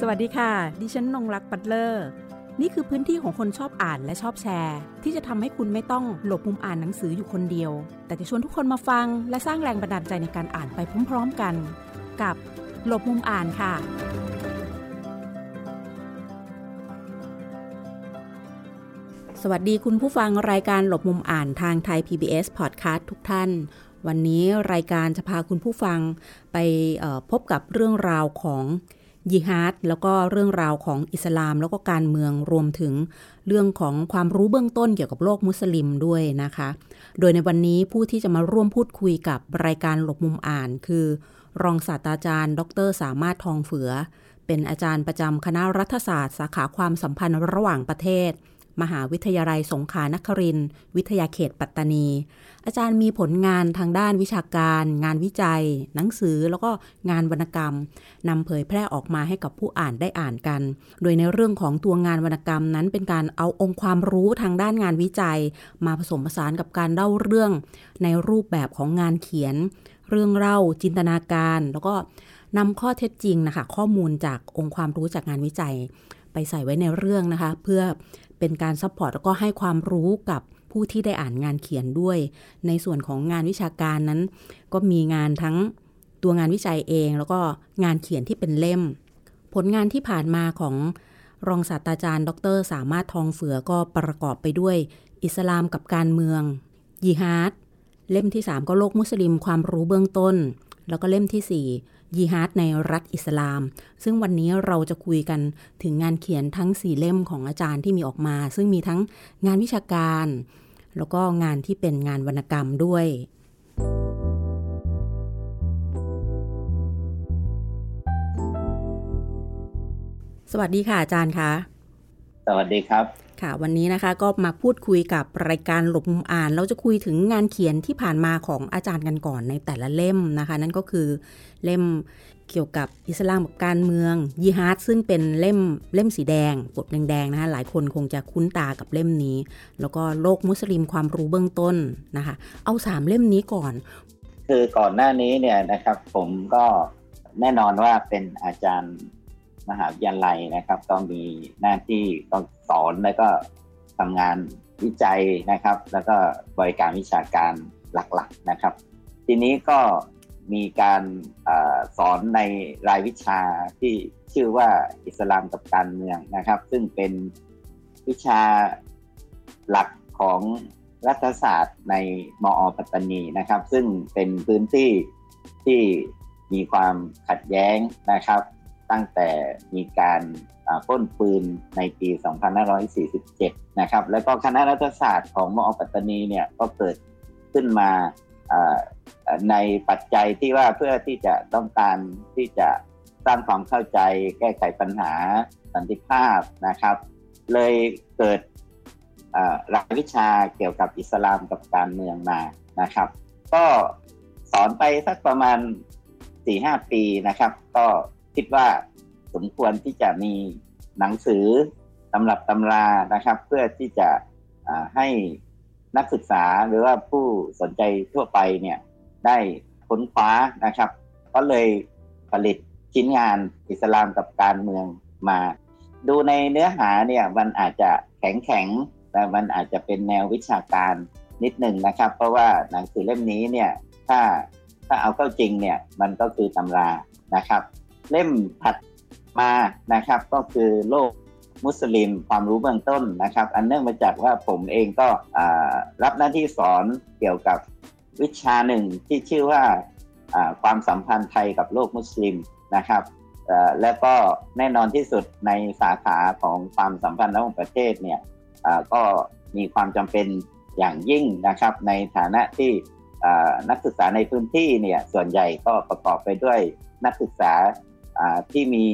สวัสดีค่ะ ดิฉันนงรักปัตเลอร์ นี่คือพื้นที่ของคนชอบอ่านและชอบแชร์ ที่จะทำให้คุณไม่ต้องหลบมุมอ่านหนังสืออยู่คนเดียว แต่จะชวนทุกคนมาฟัง และสร้างแรงบันดาลใจในการอ่านไปพร้อมๆกัน กับหลบมุมอ่านค่ะ สวัสดีคุณผู้ฟังรายการหลบมุมอ่านทางไทย PBS Podcast ทุกท่านวันนี้รายการจะพาคุณผู้ฟังไปพบกับเรื่องราวของ ยิฮาดแล้วก็เรื่องราวของอิสลามแล้วก็การเมืองรวมถึงเรื่องของความรู้เบื้องต้นเกี่ยวกับโลกมุสลิมด้วยนะคะ โดยในวันนี้ผู้ที่จะมาร่วมพูดคุยกับรายการหลบมุมอ่าน คือ รองศาสตราจารย์ ดร สามารถทองเฟือ เป็นอาจารย์ประจำคณะรัฐศาสตร์ สาขาความสัมพันธ์ระหว่างประเทศ มหาวิทยาลัยสงขลานครินวิทยาเขตปัตตานี อาจารย์มีผลงานทางด้านวิชาการ งานวิจัย หนังสือแล้วก็งานวรรณกรรมนำเผยแพร่ออกมาให้กับผู้อ่านได้อ่านกัน โดยในเรื่องของตัวงานวรรณกรรมนั้นเป็นการเอาองค์ความรู้ทางด้านงานวิจัย มาผสมผสานกับการเล่าเรื่อง ในรูปแบบของงานเขียน เรื่องเล่า จินตนาการ แล้วก็นำข้อเท็จจริงนะคะข้อมูลจากองค์ความรู้จากงานวิจัย ไปใส่ไว้ในเรื่องนะคะ เพื่อ เป็นการ support แล้วก็ให้ความรู้กับผู้ที่ได้อ่านงานเขียนด้วย ในส่วนของงานวิชาการนั้น ก็มีงานทั้งตัวงานวิจัยเอง แล้วก็งานเขียนที่เป็นเล่ม ผลงานที่ผ่านมาของรองศาสตราจารย์ ดร สามารถทองเฝือก็ประกอบไปด้วย อิสลามกับการเมืองญิฮาดเล่มที่ 3 ก็โลกมุสลิมความรู้เบื้องต้น แล้วก็เล่มที่ 4 ญิฮาดในรัฐอิสลาม ซึ่งวันนี้เราจะคุยกันถึงงานเขียนทั้งสี่เล่มของอาจารย์ที่มีออกมา ซึ่งมีทั้งงานวิชาการ แล้วก็งานที่เป็นงานวรรณกรรมด้วยสวัสดีค่ะอาจารย์คะ สวัสดีครับ ค่ะ วันนี้นะคะก็มาพูดคุยกับรายการหลบมุมอ่าน เราจะคุยถึงงานเขียนที่ผ่านมาของอาจารย์กันก่อนในแต่ละเล่มนะคะ นั่นก็คือเล่มเกี่ยวกับอิสลามกับการเมืองยีฮาร์ดซึ่งเป็นเล่มเล่มสีแดงปกแดงๆนะคะหลายคนคงจะคุ้นตากับเล่มนี้ แล้วก็โลกมุสลิมความรู้เบื้องต้นนะคะ เอาสามเล่มนี้ก่อน คือก่อนหน้านี้เนี่ยนะครับ ผมก็แน่นอนว่าเป็นอาจารย์ มหาวิทยาลัยนะครับ ก็มีหน้าที่ต้องสอนแล้วก็ทำงานวิจัยนะครับ แล้วก็บริการวิชาการหลักๆนะครับ ทีนี้ก็มีการอสอนในรายวิชาที่ชื่อว่าอิสลามกับการเมืองนะครับ ซึ่งเป็นวิชาหลักของรัฐศาสตร์ในมอปัตตานีนะครับ ซึ่งเป็นพื้นที่ที่มีความขัดแย้งนะครับ ตั้งแต่มีการพ้นปืนในปี 2547 นะครับ แล้วก็คณะรัฐศาสตร์ของมอปัตตานีเนี่ยก็เกิดขึ้นมาในปัจจัยที่ว่าเพื่อที่จะต้องการที่จะสร้างความเข้าใจแก้ไขปัญหาสันติภาพนะครับ เลยเกิดรายวิชาเกี่ยวกับอิสลามกับการเมืองมานะครับ ก็สอนไปสักประมาณ4-5ปีนะครับ ก็ คิดว่าสมควรที่จะมีหนังสือตำรับตำรานะครับ เพื่อที่จะให้นักศึกษาหรือว่าผู้สนใจทั่วไปเนี่ยได้ค้นคว้านะครับ ก็เลยผลิตชิ้นงานอิสลามกับการเมืองมา ดูในเนื้อหาเนี่ยมันอาจจะแข็งแข็งแต่มันอาจจะเป็นแนววิชาการนิดหนึ่งนะครับ เพราะว่าหนังสือเล่มนี้เนี่ยถ้าถ้าเอาเข้าจริงเนี่ยมันก็คือตำรานะครับ เล่มถัดมานะครับ ก็คือโลกมุสลิมความรู้เบื้องต้นนะครับ อันเนื่องมาจากว่าผมเองก็รับหน้าที่สอนเกี่ยวกับวิชาหนึ่งที่ชื่อว่าความสัมพันธ์ไทยกับโลกมุสลิมนะครับแล้วก็แน่นอนที่สุดในสาขาของความสัมพันธ์ระหว่างประเทศเนี่ยก็มีความจำเป็นอย่างยิ่งนะครับ ในฐานะที่นักศึกษาในพื้นที่เนี่ยส่วนใหญ่ก็ประกอบไปด้วยนักศึกษา ที่มี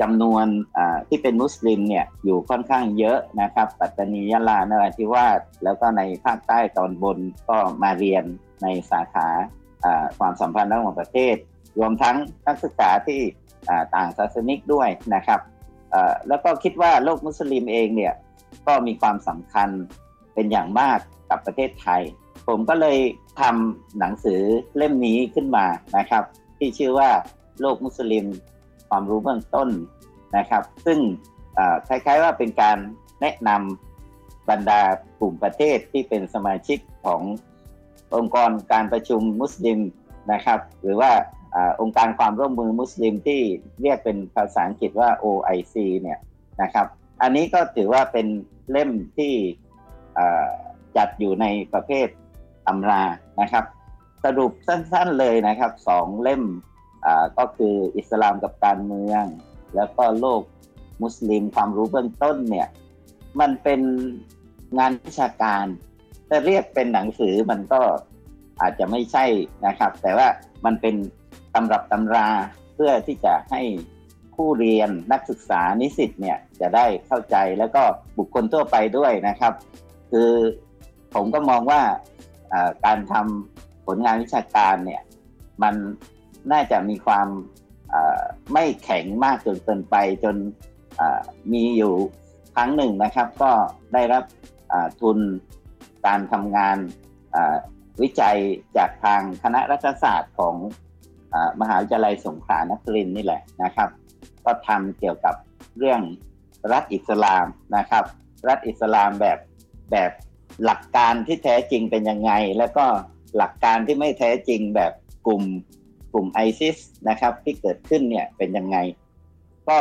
จำนวนที่เป็นมุสลิมเนี่ยอยู่ค่อนข้างเยอะนะครับ ปัตตานียะลานราธิวาสแล้วก็ในภาคใต้ตอนบนก็มาเรียนในสาขาความสัมพันธ์ระหว่างประเทศ รวมทั้งนักศึกษาที่ต่างศาสนิกด้วยนะครับแล้วก็คิดว่าโลกมุสลิมเองเนี่ยก็มีความสำคัญเป็นอย่างมากกับประเทศไทย ผมก็เลยทำหนังสือเล่มนี้ขึ้นมานะครับ ที่ชื่อว่า โลกมุสลิม ความรู้เบื้องต้นนะครับ ซึ่งคล้ายๆว่าเป็นการแนะนำบรรดากลุ่มประเทศที่เป็นสมาชิกขององค์กรการประชุมมุสลิมนะครับ หรือว่าองค์การความร่วมมือมุสลิมที่เรียกเป็นภาษาอังกฤษว่า OIC เนี่ยนะครับ อันนี้ก็ถือว่าเป็นเล่มที่จัดอยู่ในประเภทตำรานะครับ สรุปสั้นๆเลยนะครับสองเล่ม ก็คืออิสลามกับการเมือง แล้วก็โลกมุสลิมความรู้เบื้องต้นเนี่ย มันเป็นงานวิชาการแต่เรียกเป็นหนังสือมันก็อาจจะไม่ใช่นะครับ แต่ว่ามันเป็นตำรับตำราเพื่อที่จะให้ผู้เรียนนักศึกษานิสิตเนี่ยจะได้เข้าใจแล้วก็บุคคลทั่วไปด้วยนะครับ คือผมก็มองว่าการทำผลงานวิชาการเนี่ยมัน น่าจะมีความไม่แข็งมากจนเกินไปจนมีอยู่ครั้งหนึ่งนะครับ ก็ได้รับทุนการทำงานวิจัยจากทางคณะรัฐศาสตร์ของมหาวิทยาลัยสงขลานครินนี่แหละนะครับ ก็ทำเกี่ยวกับเรื่องรัฐอิสลามนะครับ รัฐอิสลามแบบแบบหลักการที่แท้จริงเป็นยังไง แล้วก็หลักการที่ไม่แท้จริงแบบกลุ่ม กลุ่มไอซิสนะครับที่เกิดขึ้นเนี่ยเป็นยังไง ก็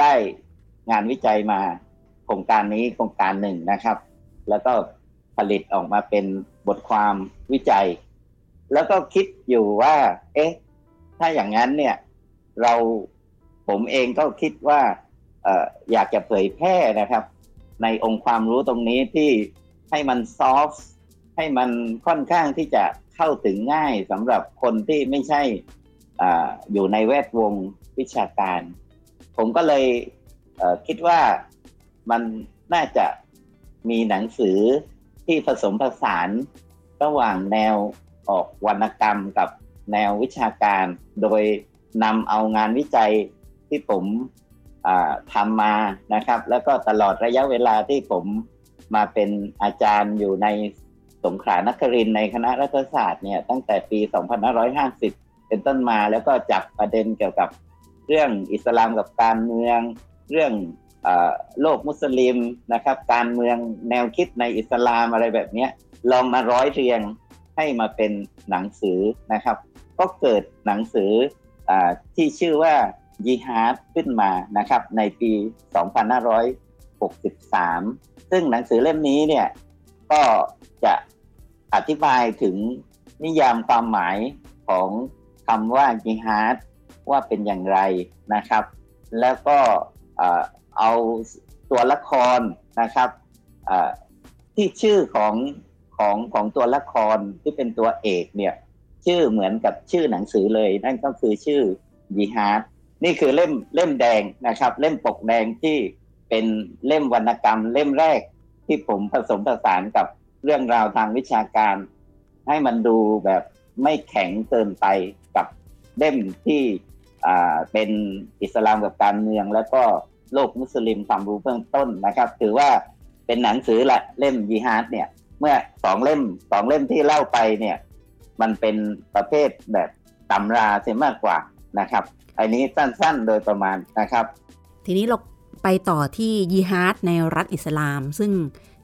ได้งานวิจัยมาโครงการนี้โครงการหนึ่งนะครับ แล้วก็ผลิตออกมาเป็นบทความวิจัย แล้วก็คิดอยู่ว่า เอ๊ะ ถ้าอย่างนั้นเนี่ย เราผมเองก็คิดว่าออยากจะเผยแพร่นะครับ ในองค์ความรู้ตรงนี้ที่ให้มันซอฟให้มันค่อนข้างที่จะ เข้าถึงง่ายสำหรับคนที่ไม่ใช่ออยู่ในแวดวงวิชาการ ผมก็เลยเคิดว่ามันน่าจะมีหนังสือที่ผสมผสานระหว่างแนวออกวรรณกรรมกับแนววิชาการ โดยนำเอางานวิจัยที่ผมทำมานะครับ แล้วก็ตลอดระยะเวลาที่ผมมาเป็นอาจารย์อยู่ใน สงขลานครินในคณะรัฐศาสตร์เนี่ยตั้งแต่ปี 2550 เป็นต้นมาแล้วก็จับประเด็นเกี่ยวกับเรื่องอิสลามกับการเมือง เรื่องโลกมุสลิมนะครับ การเมืองแนวคิดในอิสลามอะไรแบบนี้ลองมาร้อยเรียงให้มาเป็นหนังสือนะครับ ก็เกิดหนังสืออที่ชื่อว่ายีฮาร์ดขึ้นมานะครับในปี 2563 ซึ่งหนังสือเล่มนี้เนี่ย ก็จะอธิบายถึงนิยามความหมายของคำว่ายีฮาร์ดว่าเป็นอย่างไรนะครับ แล้วก็เอาตัวละครนะครับที่ชื่อของของของตัวละครที่เป็นตัวเอกเนี่ยชื่อเหมือนกับชื่อหนังสือเลย นั่นก็คือชื่อยีฮาร์ดนี่คือเล่มเล่มแดงนะครับ เล่มปกแดงที่เป็นเล่มวรรณกรรมเล่มแรก ที่ผมผสมผสานกับเรื่องราวทางวิชาการ ให้มันดูแบบไม่แข็งเกินไปกับเล่มที่เป็นอิสลามกับการเมือง แล้วก็โลกมุสลิมความรู้เบื้องต้นนะครับ ถือว่าเป็นหนังสือละเล่มยีฮาร์ดเนี่ย เมื่อสองเล่มสองเล่มที่เล่าไปเนี่ย มันเป็นประเภทแบบตำราเสียมากกว่านะครับ อันนี้สั้นๆโดยประมาณนะครับ ทีนี้เรา ไปต่อที่ยีฮาร์ดในรัฐอิสลาม ซึ่ง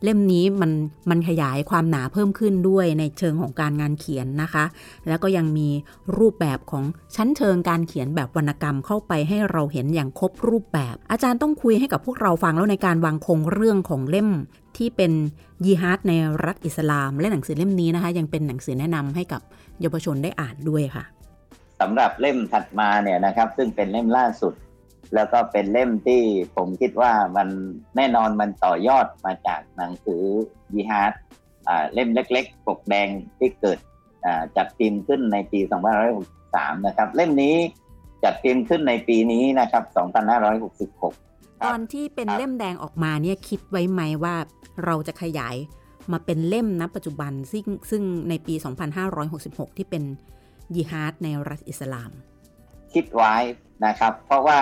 เล่มนี้มันมันขยายความหนาเพิ่มขึ้นด้วยในเชิงของการงานเขียนนะคะ แล้วก็ยังมีรูปแบบของชั้นเชิงการเขียนแบบวรรณกรรมเข้าไปให้เราเห็นอย่างครบรูปแบบ อาจารย์ต้องคุยให้กับพวกเราฟังแล้วในการวางคงเรื่องของเล่มที่เป็นยีฮาร์ดในรัฐอิสลาม และหนังสือเล่มนี้นะคะ ยังเป็นหนังสือแนะนำให้กับเยาวชนได้อ่านด้วยค่ะสำหรับเล่มถัดมาเนี่ยนะครับ ซึ่งเป็นเล่มล่าสุด แล้วก็เป็นเล่มที่ผมคิดว่ามันแน่นอนมันต่อยอดมาจากหนังสือยีฮาร์ดเล่มเล็กๆ ปกแดงที่เกิดจัดพิมพ์ขึ้นในปี 2563 นะครับ เล่มนี้จัดพิมพ์ขึ้นในปีนี้นะครับ 2566 ตอนที่เป็นเล่มแดงออกมาเนี่ยคิดไว้ไหมว่าเราจะขยายมาเป็นเล่มณปัจจุบันซึ่งซึ่งในปี 2566 ที่เป็นยีฮาร์ดในรัฐอิสลาม คิดไว้นะครับ เพราะว่า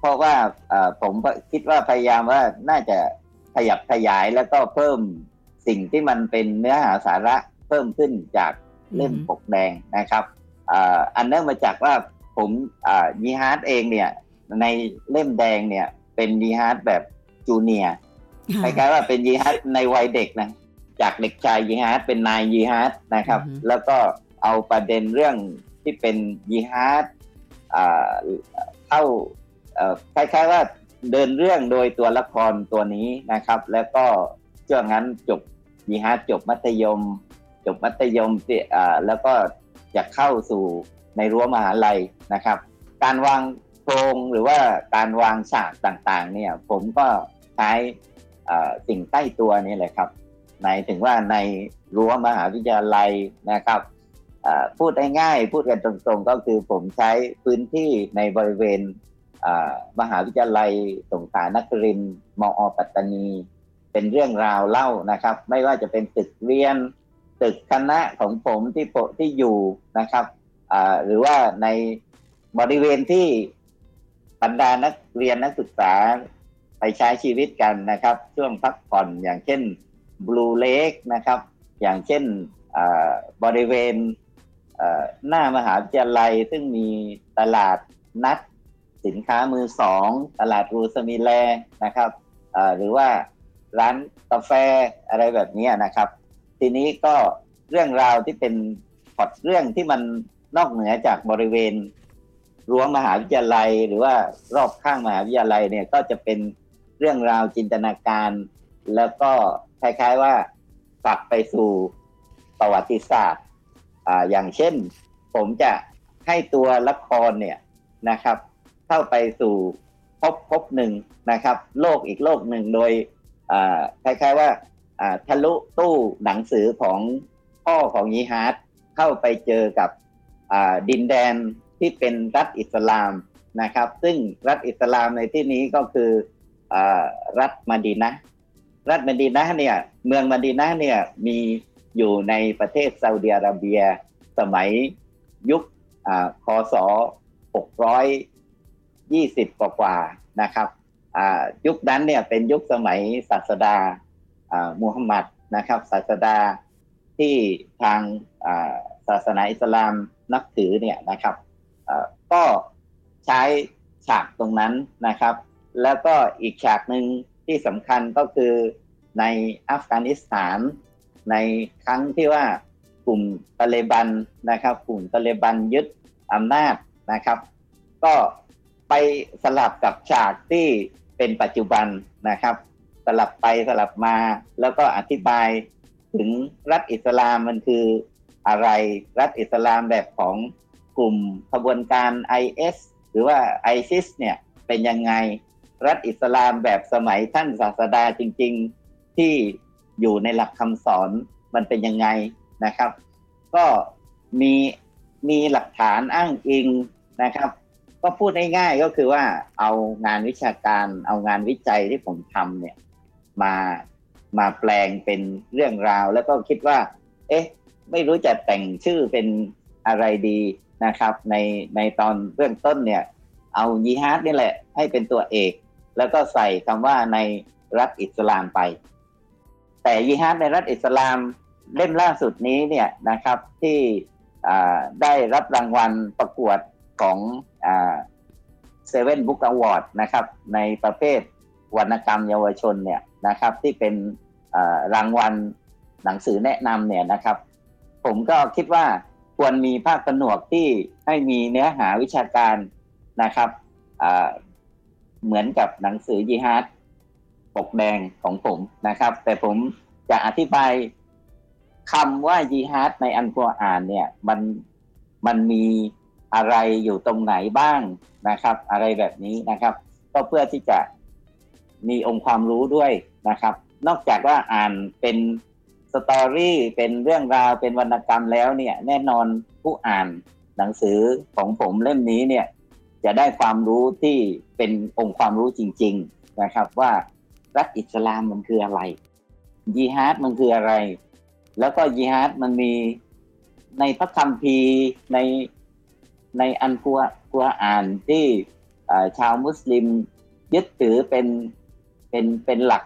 เพราะว่าผมคิดว่าพยายามว่าน่าจะขยับขยายแล้วก็เพิ่มสิ่งที่มันเป็นเนื้อหาสาระเพิ่มขึ้นจากเล่มปกแดงนะครับอันเนื่องมาจากว่าผมยีฮาร์ดเองเนี่ย ในเล่มแดงเนี่ย เป็นญิฮาดแบบ junior คล้ายๆว่าเป็นญิฮาดในวัยเด็กนะจากเด็กชายญิฮาดเป็นนายญิฮาดนะครับ แล้วก็เอาประเด็นเรื่องที่เป็นยีฮาร์ดเข้า คล้ายๆว่าเดินเรื่องโดยตัวละครตัวนี้นะครับ แล้วก็ช่วงนั้นจบญิฮาดจบมัธยม จบมัธยมแล้วก็จะเข้าสู่ในรั้วมหาลัยนะครับ การวางโครงหรือว่าการวางฉากต่างๆ เนี่ย ผมก็ใช้สิ่งใกล้ตัวนี่แหละครับหมายถึงว่าในรั้วมหาวิทยาลัยนะครับพูดง่ายๆพูดกันตรงๆ ก็คือผมใช้พื้นที่ในบริเวณ มหาวิทยาลัยสงขลานครินมอปัตตานี เป็นเรื่องราวเล่านะครับ ไม่ว่าจะเป็นตึกเรียน ตึกคณะของผมที่ที่อยู่นะครับหรือว่าในบริเวณที่บรรดานักเรียนนักศึกษาไปใช้ชีวิตกันนะครับ ช่วงพักผ่อนอย่างเช่นบลูเลกนะครับ อย่างเช่นบริเวณหน้ามหาวิทยาลัยซึ่งมีตลาดนัด สินค้ามือสองตลาดรูสมิแลนะครับหรือว่าร้านกาแฟอะไรแบบนี้นะครับ ทีนี้ก็เรื่องราวที่เป็นพอดเรื่องที่มันนอกเหนือจากบริเวณรั้วมหาวิทยาลัย หรือว่ารอบข้างมหาวิทยาลัยเนี่ยก็จะเป็นเรื่องราวจินตนาการ แล้วก็คล้ายๆว่าฝักไปสู่ประวัติศาสตร์ออย่างเช่น ผมจะให้ตัวละครเนี่ยนะครับ เข้าไปสู่พบพบหนึ่งนะครับ โลกอีกโลกหนึ่งโดยคล้ายๆว่าทะลุตู้หนังสือของพ่อของยีฮาร์ดเข้าไปเจอกับดินแดนที่เป็นรัฐอิสลามนะครับ ซึ่งรัฐอิสลามในที่นี้ก็คืออรัฐมาดีนะรัฐมาดีนะเนี่ยเมืองมาดีนะเนี่ยมีอยู่ในประเทศซาอุดิอาระเบีย สมัยยุคคศ 620กว่ากว่านะครับยุคนั้นเนี่ยเป็นยุคสมัยศาสดามูฮัมหมัดนะครับ ศาสดาที่ทางศาสนาอิสลามนับถือเนี่ยนะครับก็ใช้ฉากตรงนั้นนะครับ แล้วก็อีกฉากหนึ่งที่สำคัญก็คือในอัฟกานิสถาน ในครั้งที่ว่ากลุ่มตะเลบันนะครับ กลุ่มตะเลบันยึดอำนาจนะครับ ก็ ไปสลับกับฉากที่เป็นปัจจุบันนะครับ สลับไปสลับมา แล้วก็อธิบายถึงรัฐอิสลามมันคืออะไรรัฐอิสลามแบบของกลุ่มขบวนการ IS หรือว่า ISIS เนี่ยเป็นยังไงรัฐอิสลามแบบสมัยท่านศาสดาจริง ๆที่อยู่ในหลักคำสอนมันเป็นยังไงนะครับ ก็มีมีหลักฐานอ้างอิงนะครับ ก็พูดง่ายๆก็คือว่าเอางานวิชาการ เอางานวิจัยที่ผมทำเนี่ย มามาแปลงเป็นเรื่องราว แล้วก็คิดว่า เอ๊ะ ไม่รู้จะแต่งชื่อเป็นอะไรดีนะครับ ในในตอนเริ่มต้นเนี่ย เอายีฮาร์ดนี่แหละ ให้เป็นตัวเอก แล้วก็ใส่คำว่าในรัฐอิสลามไป แต่ยีฮาร์ดในรัฐอิสลามเล่มล่าสุดนี้เนี่ยนะครับที่ได้รับรางวัลประกวดของ Seven Book Award นะครับในประเภทวรรณกรรมเยาวชนเนี่ยนะครับที่เป็นรางวัลหนังสือแนะนำเนี่ยนะครับ ผมก็คิดว่าควรมีภาคผนวกที่ให้มีเนื้อหาวิชาการนะครับเหมือนกับหนังสือยีฮาร์ดปกแดงของผมนะครับ แต่ผมจะอธิบายคำว่ายีฮาร์ดในอันกัวอ่านเนี่ยมันมันมี อะไรอยู่ตรงไหนบ้างนะครับ อะไรแบบนี้นะครับ ก็เพื่อที่จะมีองค์ความรู้ด้วยนะครับ นอกจากว่าอ่านเป็น story เป็นเรื่องราวเป็นวรรณกรรมแล้วเนี่ย แน่นอนผู้อ่านหนังสือของผมเล่มนี้เนี่ย จะได้ความรู้ที่เป็นองค์ความรู้จริง ๆนะครับ ว่ารัฐอิสลามมันคืออะไรยีฮาร์ดมันคืออะไร แล้วก็ยีฮาร์ดมันมีในพระคัมภีร์ใน ในอันกัวกัวอ่านที่ชาวมุสลิมยึดถือเป็นเป็นเป็นหลัก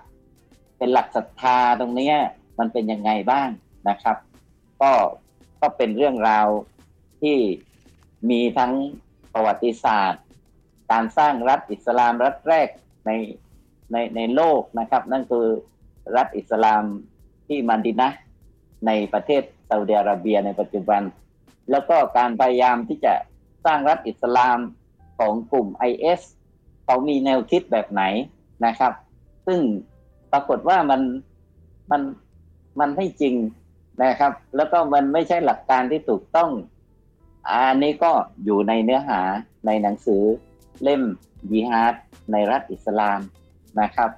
เป็นหลักศรัทธาตรงนี้มันเป็นยังไงบ้างนะครับ ก็ก็เป็นเรื่องราวที่มีทั้งประวัติศาสตร์ การสร้างรัฐอิสลามรัฐแรกในในในโลกนะครับ นั่นคือรัฐอิสลามที่มันดินะในประเทศซาอุดิอาระเบียในปัจจุบัน แล้วก็การพยายามที่จะ สร้างรัฐอิสลามของกลุ่ม IS เขามีแนวคิดแบบไหนนะครับ ซึ่งปรากฏว่ามันมันมันไม่จริงนะครับ แล้วก็มันไม่ใช่หลักการที่ถูกต้อง อันนี้ก็อยู่ในเนื้อหาในหนังสือเล่มยีฮาดในรัฐอิสลามนะครับ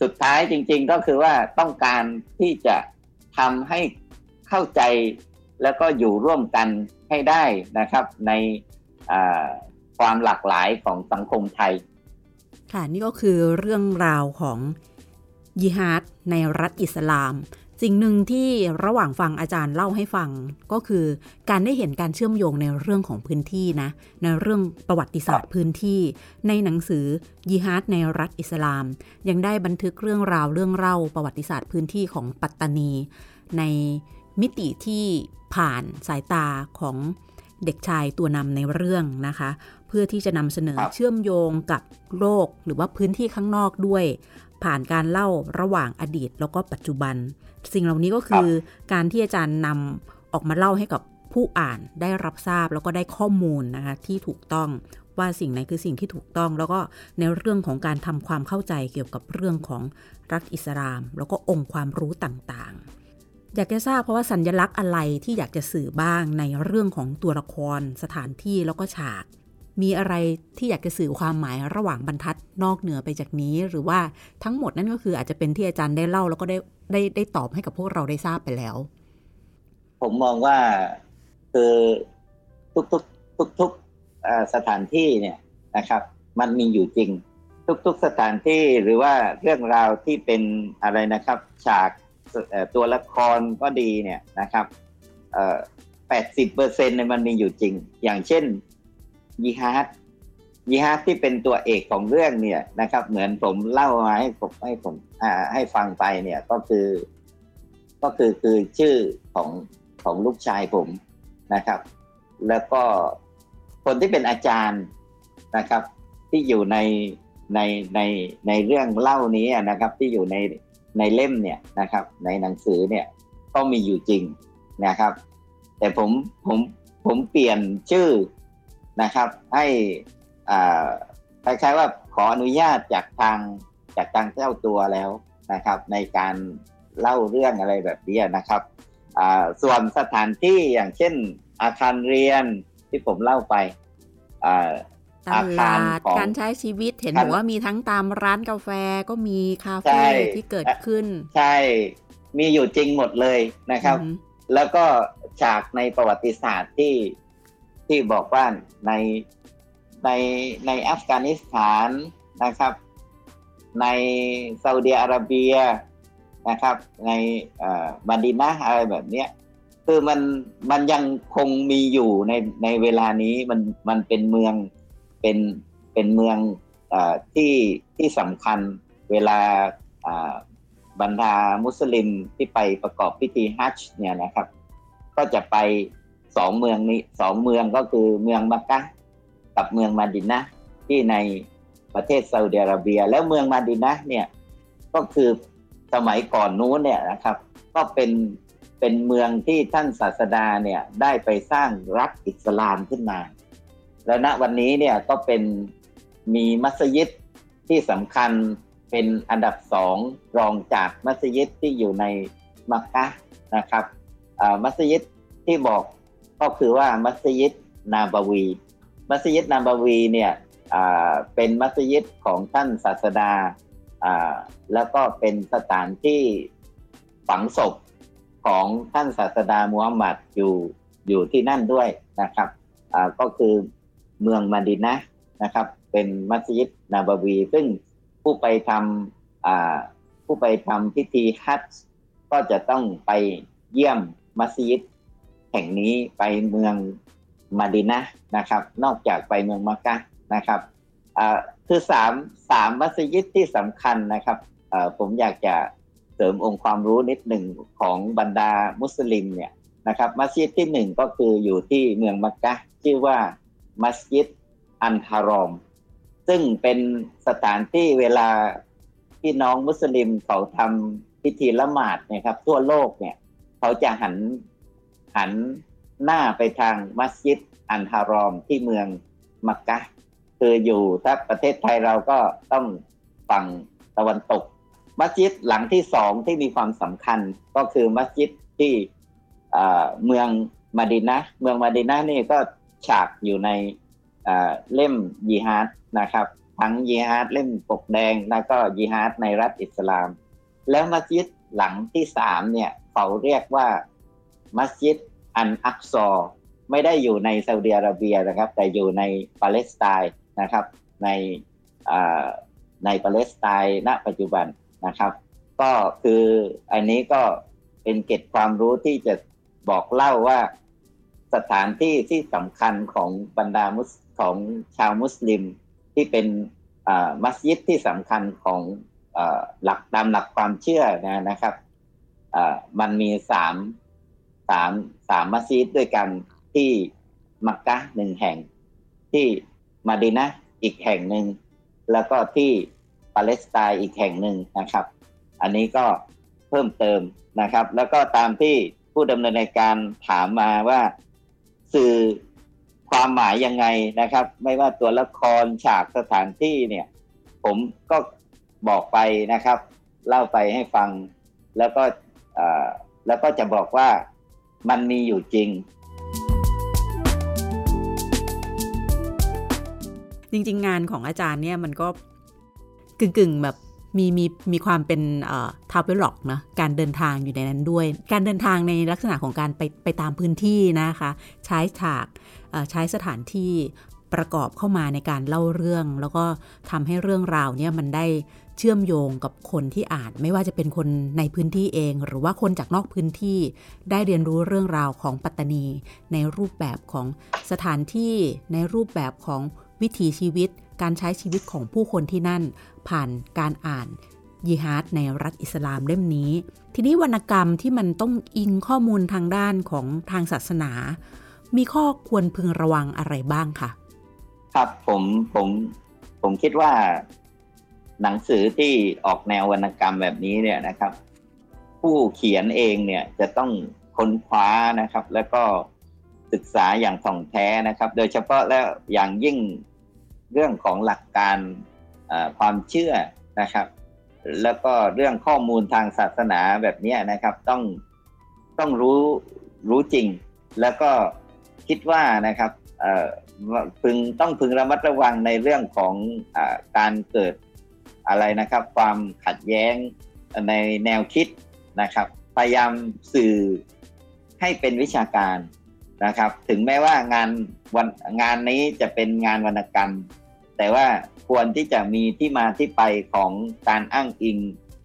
สุดท้ายจริงๆก็คือว่าต้องการที่จะทำให้เข้าใจ แล้วก็อยู่ร่วมกันให้ได้นะครับในความหลากหลายของสังคมไทย ค่ะนี่ก็คือเรื่องราวของยิฮาดในรัฐอิสลาม สิ่งหนึ่งที่ระหว่างฟังอาจารย์เล่าให้ฟังก็คือการได้เห็นการเชื่อมโยงในเรื่องของพื้นที่นะในเรื่องประวัติศาสตร์พื้นที่ ในหนังสือยิฮาดในรัฐอิสลาม ยังได้บันทึกเรื่องราวเรื่องเล่าประวัติศาสตร์พื้นที่ของปัตตานี ใน มิติที่ผ่านสายตาของเด็กชายตัวนำในเรื่องนะคะ เพื่อที่จะนำเสนอเชื่อมโยงกับโลกหรือว่าพื้นที่ข้างนอกด้วย ผ่านการเล่าระหว่างอดีตแล้วก็ปัจจุบัน สิ่งเหล่านี้ก็คือการที่อาจารย์นำออกมาเล่าให้กับผู้อ่านได้รับทราบแล้วก็ได้ข้อมูลนะคะที่ถูกต้องว่าสิ่งไหนคือสิ่งที่ถูกต้อง แล้วก็ในเรื่องของการทำความเข้าใจเกี่ยวกับเรื่องของรัฐอิสลาม แล้วก็องค์ความรู้ต่างๆ อยากจะทราบเพราะว่าสัญญลักษณ์อะไรที่อยากจะสื่อบ้างในเรื่องของตัวละคร สถานที่แล้วก็ฉาก มีอะไรที่อยากจะสื่อความหมายระหว่างบรรทัดนอกเหนือไปจากนี้ หรือว่าทั้งหมดนั่นก็คืออาจจะเป็นที่อาจารย์ได้เล่าแล้วก็ได้ได้ได้ตอบให้กับพวกเราได้ทราบไปแล้ว ผมมองว่าคือทุกทุกทุกทุกสถานที่เนี่ยนะครับ มันมีอยู่จริง ทุก ๆสถานที่หรือว่าเรื่องราวที่เป็นอะไรนะครับ ฉาก ตัวละครก็ดีเนี่ยนะครับแปดสิบเปอร์เซ็นต์ในมันมีอยู่จริง อย่างเช่นยีฮาร์ดยีฮาร์ดที่เป็นตัวเอกของเรื่องเนี่ยนะครับ เหมือนผมเล่ามาให้ผมให้ผมให้ฟังไปเนี่ยก็คือ ก็คือคือชื่อของของลูกชายผมนะครับ แล้วก็คนที่เป็นอาจารย์นะครับ ที่อยู่ในในในในเรื่องเล่านี้นะครับ ที่อยู่ใน ในเล่มเนี่ยนะครับ ในหนังสือเนี่ยก็มีอยู่จริงนะครับ แต่ผมผมผมเปลี่ยนชื่อนะครับ ให้อ่าคล้ายๆว่าขออนุญาตจากทางจากทางเจ้าตัวแล้วนะครับ ในการเล่าเรื่องอะไรแบบนี้นะครับส่วนสถานที่อย่างเช่นอาคารเรียนที่ผมเล่าไป อาคารของการใช้ชีวิตเห็นบอกว่ามีทั้งตามร้านกาแฟก็มีคาเฟ่ที่เกิดขึ้น ใช่ มีอยู่จริงหมดเลยนะครับ แล้วก็ฉากในประวัติศาสตร์ที่ที่บอกว่าในในในอัฟกานิสถานนะครับ ในซาอุดิอาระเบียนะครับ ในบันดินะอะไรแบบเนี้ยคือมันมันยังคงมีอยู่ในในเวลานี้มันมันเป็นเมือง เป็นเป็นเมืองอที่ที่สำคัญเวลาบรรดามุสลิมที่ไปประกอบพิธีฮัจจ์เนี่ยนะครับ ก็จะไปสองเมืองนี้สองเมืองก็คือเมืองมักกะกับเมืองมาดินนะที่ในประเทศซาอุดิอาระเบีย แล้วเมืองมาดินนะเนี่ยก็คือสมัยก่อนนู้นเนี่ยนะครับ ก็เป็นเป็นเมืองที่ท่านศาสดาเนี่ยได้ไปสร้างรัฐอิสลามขึ้นมา แล้วณวันนี้เนี่ยก็เป็นมีมัสยิดที่สำคัญเป็นอันดับสองรองจากมัสยิดที่อยู่ในมักกะนะครับมัสยิดที่บอกก็คือว่ามัสยิดนาบวี มัสยิดนาบวีเนี่ยเป็นมัสยิดของท่านศาสดาแล้วก็เป็นสถานที่ฝังศพของท่านศาสดามูฮัมหมัดอยู่อยู่ที่นั่นด้วยนะครับก็คือ เมืองมาดินนะนะครับ เป็นมัสยิดนาบวี ซึ่งผู้ไปทำผู้ไปทำพิธีฮัจก็จะต้องไปเยี่ยมมัสยิดแห่งนี้ไปเมืองมาดินะนะครับ นอกจากไปเมืองมักกะนะครับคือสามสามมัสยิดที่สำคัญนะครับผมอยากจะเสริมองค์ความรู้นิดหนึ่งของบรรดามุสลิมเนี่ยนะครับ มัสยิดที่หนึ่งก็คืออยู่ที่เมืองมักกะชื่อว่า มัสยิดอันฮารอม ซึ่งเป็นสถานที่เวลาพี่น้องมุสลิมเขาทำพิธีละหมาดนี่ยครับ ทั่วโลกเนี่ย เขาจะหันหันหน้าไปทางมัสยิดอัลฮารอมที่เมืองมักกะคืออยู่ถ้าประเทศไทยเราก็ต้องฝั่งตะวันตก มัสยิดหลังที่สองที่มีความสำคัญก็คือมัสยิดที่เมืองมาดินะเมืองมาดินะนี่ก็ ฉากอยู่ในเล่มยีฮาร์ดนะครับ ทั้งยีฮาร์ดเล่มปกแดงแล้วก็ยีฮาร์ดในรัฐอิสลาม แล้วมัสยิดหลังที่สามเนี่ยเขาเรียกว่ามัสยิดอันอักซอไม่ได้อยู่ในซาอุดิอาระเบียนะครับ แต่อยู่ในปาเลสไตน์นะครับ ในในปาเลสไตน์ณปัจจุบันนะครับ ก็คืออันนี้ก็เป็นเกตความรู้ที่จะบอกเล่าว่า สถานที่ที่สำคัญของบรรดามุสของชาวมุสลิม ที่เป็นมัสยิดที่สำคัญของหลักตามหลักความเชื่อนะนะครับมันมีสามสามสามมัสยิดด้วยกันที่มักกะหนึ่งแห่ง ที่มาดินะอีกแห่งหนึ่ง แล้วก็ที่ปาเลสไตน์อีกแห่งหนึ่งนะครับ อันนี้ก็เพิ่มเติมนะครับ แล้วก็ตามที่ผู้ดำเนินการถามมาว่า สื่อความหมายยังไงนะครับ ไม่ว่าตัวละครฉากสถานที่เนี่ย ผมก็บอกไปนะครับ เล่าไปให้ฟัง แล้วก็แล้วก็จะบอกว่ามันมีอยู่จริงจริงๆ งานของอาจารย์เนี่ยมันก็กึ่งๆแบบ มีมีมีความเป็น travelogue นะการเดินทางอยู่ในนั้นด้วย การเดินทางในลักษณะของการไปไปตามพื้นที่นะคะ ใช้ฉากใช้สถานที่ประกอบเข้ามาในการเล่าเรื่อง แล้วก็ทำให้เรื่องราวเนี่ยมันได้เชื่อมโยงกับคนที่อ่าน ไม่ว่าจะเป็นคนในพื้นที่เอง หรือว่าคนจากนอกพื้นที่ ได้เรียนรู้เรื่องราวของปัตตานี ในรูปแบบของสถานที่ ในรูปแบบของวิถีชีวิต การใช้ชีวิตของผู้คนที่นั่น ผ่านการอ่านยีฮาดในรัฐอิสลามเล่มนี้ ทีนี้วรรณกรรมที่มันต้องอิงข้อมูลทางด้านของทางศาสนา มีข้อควรพึงระวังอะไรบ้างคะครับผมผมผมคิดว่า หนังสือที่ออกแนววรรณกรรมแบบนี้เนี่ยนะครับ ผู้เขียนเองเนี่ยจะต้องค้นคว้านะครับ แล้วก็ศึกษาอย่างถ่องแท้นะครับ โดยเฉพาะแล้วอย่างยิ่ง เรื่องของหลักการความเชื่อนะครับ แล้วก็เรื่องข้อมูลทางศาสนาแบบนี้นะครับ ต้องต้องรู้รู้จริง แล้วก็คิดว่านะครับพึงต้องพึงระมัดระวังในเรื่องของอการเกิดอะไรนะครับ ความขัดแย้งในแนวคิดนะครับ พยายามสื่อให้เป็นวิชาการ นะครับ ถึงแม้ว่างานวันงานนี้จะเป็นงานวรรณกรรม แต่ว่าควรที่จะมีที่มาที่ไปของการอ้างอิง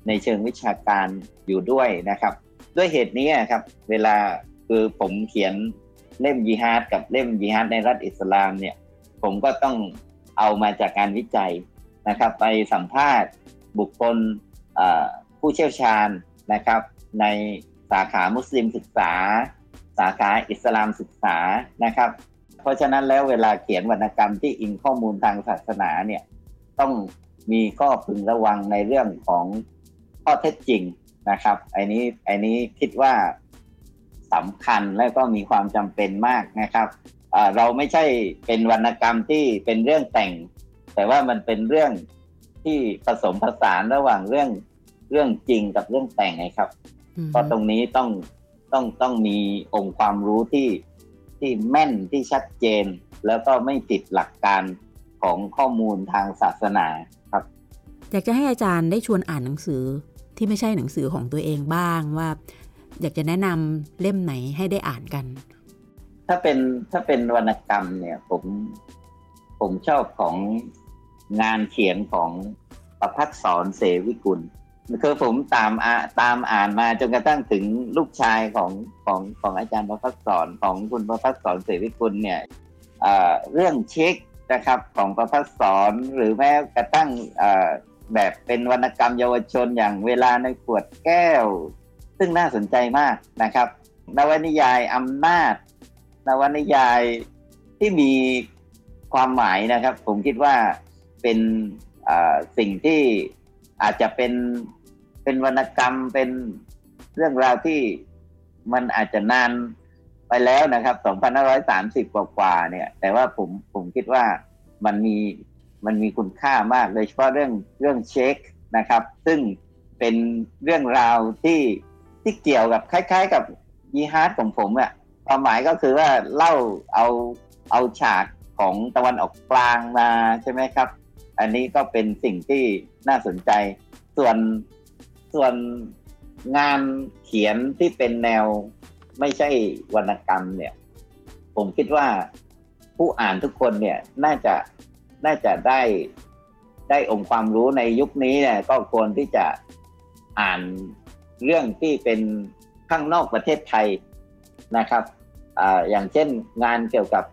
ในเชิงวิชาการอยู่ด้วยนะครับ ด้วยเหตุนี้ครับ เวลาคือผมเขียนเล่มยีฮาดกับเล่มยีฮาดในรัฐอิสลามเนี่ยผมก็ต้องเอามาจากการวิจัยนะครับ ไปสัมภาษณ์บุคคลผู้เชี่ยวชาญนะครับ ในสาขามุสลิมศึกษา ขาอิสลามศึกษานะครับ เพราะฉะนั้นแล้วเวลาเขียนวรรณกรรมที่อิงข้อมูลทางศาสนาเนี่ยต้องมีข้อพึงระวังในเรื่องของข้อเท็จจริงนะครับไอ้นี้ไอ้นี้คิดว่าสำคัญและก็มีความจำเป็นมากนะครับเราไม่ใช่เป็นวรรณกรรมที่เป็นเรื่องแต่ง แต่ว่ามันเป็นเรื่องที่ผสมผสานระหว่างเรื่องเรื่องจริงกับเรื่องแต่งไงครับ เพราะตรงนี้ต้อง ต้องต้องมีองค์ความรู้ที่ที่แม่นที่ชัดเจน แล้วก็ไม่ผิดหลักการของข้อมูลทางศาสนาครับอยากจะให้อาจารย์ได้ชวนอ่านหนังสือที่ไม่ใช่หนังสือของตัวเองบ้างว่า อยากจะแนะนำเล่มไหนให้ได้อ่านกัน ถ้าเป็นถ้าเป็นวรรณกรรมเนี่ยผมผมชอบของงานเขียนของประพัฒสอนเสวิกุล คือผมตามอาตามอ่านมาจนกระทั่งถึงลูกชายของของของอาจารย์ประพัฒสอนของคุณประพัฒสอนเสวิกุลเนี่ยเรื่องเช็คนะครับของประพัฒสอนหรือแม้กระทั่งแบบเป็นวรรณกรรมเยาวชนอย่างเวลาในขวดแก้ว ซึ่งน่าสนใจมากนะครับ นวนิยายอำนาจ นวนิยายที่มีความหมายนะครับ ผมคิดว่าเป็นสิ่งที่ อาจจะเป็นเป็นวรรณกรรมเป็นเรื่องราวที่มันอาจจะนานไปแล้วนะครับ 2530 กว่ากว่าเนี่ย แต่ว่าผมผมคิดว่ามันมีมันมีคุณค่ามาก โดยเฉพาะเรื่องเรื่องเช็คนะครับ ซึ่งเป็นเรื่องราวที่ที่เกี่ยวกับคล้ายๆ กับยีฮาร์ดของผมอะความหมายก็คือว่าเล่าเอาเอาฉากของตะวันออกกลางมาใช่ไหมครับ อันนี้ก็เป็นสิ่งที่ น่าสนใจ ส่วนส่วนงานเขียนที่เป็นแนวไม่ใช่วรรณกรรมเนี่ย ผมคิดว่าผู้อ่านทุกคนเนี่ยน่าจะน่าจะได้ได้องค์ความรู้ในยุคนี้เนี่ยก็ควรที่จะอ่านเรื่องที่เป็นข้างนอกประเทศไทยนะครับออย่างเช่นงานเกี่ยวกับ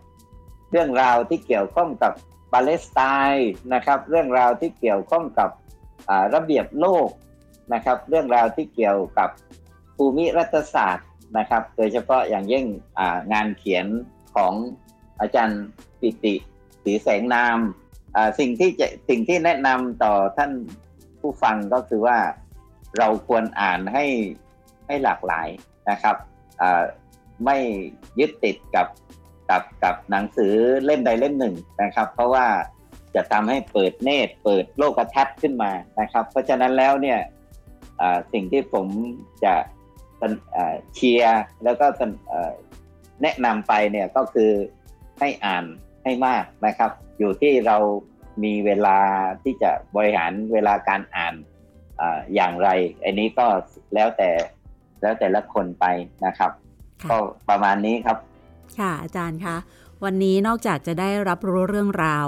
เรื่องราวที่เกี่ยวข้องกับ ปาเลสไตน์นะครับ เรื่องราวที่เกี่ยวข้องกับระเบียบโลกนะครับ เรื่องราวที่เกี่ยวกับภูมิรัฐศาสตร์นะครับ โดยเฉพาะอย่างยิ่งงานเขียนของอาจารย์ปิติสีแสงนามสิ่งที่จะสิ่งที่แนะนำต่อท่านผู้ฟังก็คือว่าเราควรอ่านให้ให้หลากหลายนะครับไม่ยึดติดกับ กับกับหนังสือเล่มใดเล่มหนึ่งนะครับ เพราะว่าจะทำให้เปิดเนตรเปิดโลกทัศน์ขึ้นมานะครับ เพราะฉะนั้นแล้วเนี่ยสิ่งที่ผมจะเชียร์แล้วก็แนะนำไปเนี่ยก็คือให้อ่านให้มากนะครับ อยู่ที่เรามีเวลาที่จะบริหารเวลาการอ่านออย่างไร อันนี้ก็แล้วแต่แล้วแต่ละคนไปนะครับ ก็ประมาณนี้ครับ ค่ะอาจารย์คะวันนี้นอกจากจะได้รับรู้เรื่องราว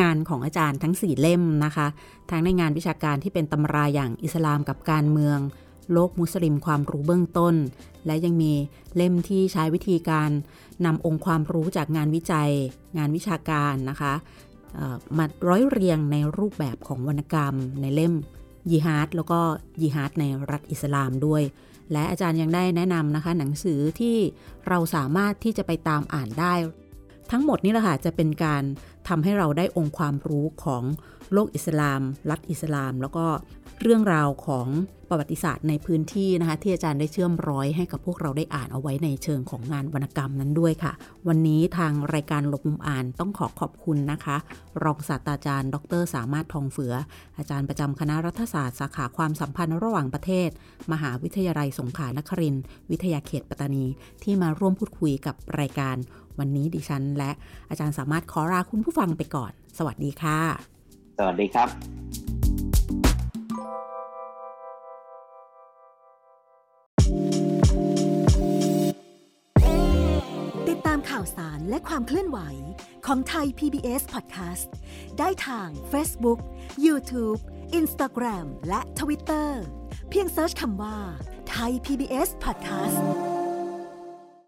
งานของอาจารย์ทั้ง 4 เล่มนะคะ ทั้งในงานวิชาการที่เป็นตำราอย่างอิสลามกับการเมือง โลกมุสลิมความรู้เบื้องต้น และยังมีเล่มที่ใช้วิธีการนำองค์ความรู้จากงานวิจัย งานวิชาการนะคะมาร้อยเรียงในรูปแบบของวรรณกรรมในเล่มยีฮาร์ดแล้วก็ยีฮาร์ดในรัฐอิสลามด้วย และอาจารย์ยังได้แนะนำนะคะ หนังสือที่เราสามารถที่จะไปตามอ่านได้ ทั้งหมดนี้แหละค่ะจะเป็นการทำให้เราได้องค์ความรู้ของ โลกอิสลาม รัฐอิสลาม แล้วก็เรื่องราวของประวัติศาสตร์ในพื้นที่นะคะ ที่อาจารย์ได้เชื่อมร้อยให้กับพวกเราได้อ่านเอาไว้ในเชิงของงานวรรณกรรมนั้นด้วยค่ะ วันนี้ทางรายการหลบมุมอ่านต้องขอขอบคุณนะคะ รองศาสตราจารย์ ดร สามารถทองเฟือ อาจารย์ประจำคณะรัฐศาสตร์สาขาความสัมพันธ์ระหว่างประเทศ มหาวิทยาลัยสงขลานครินทร์วิทยาเขตปัตตานี ที่มาร่วมพูดคุยกับรายการ วันนี้ดิฉัน และอาจารย์สามารถขอลาคุณผู้ฟังไปก่อน สวัสดีค่ะ สวัสดีครับข่าวสารและความเคลื่อนไหวของไทย PBS Podcast ได้ทาง Facebook, YouTube, Instagram และ Twitter เพียงเซิร์ชคำว่าไทย PBS Podcast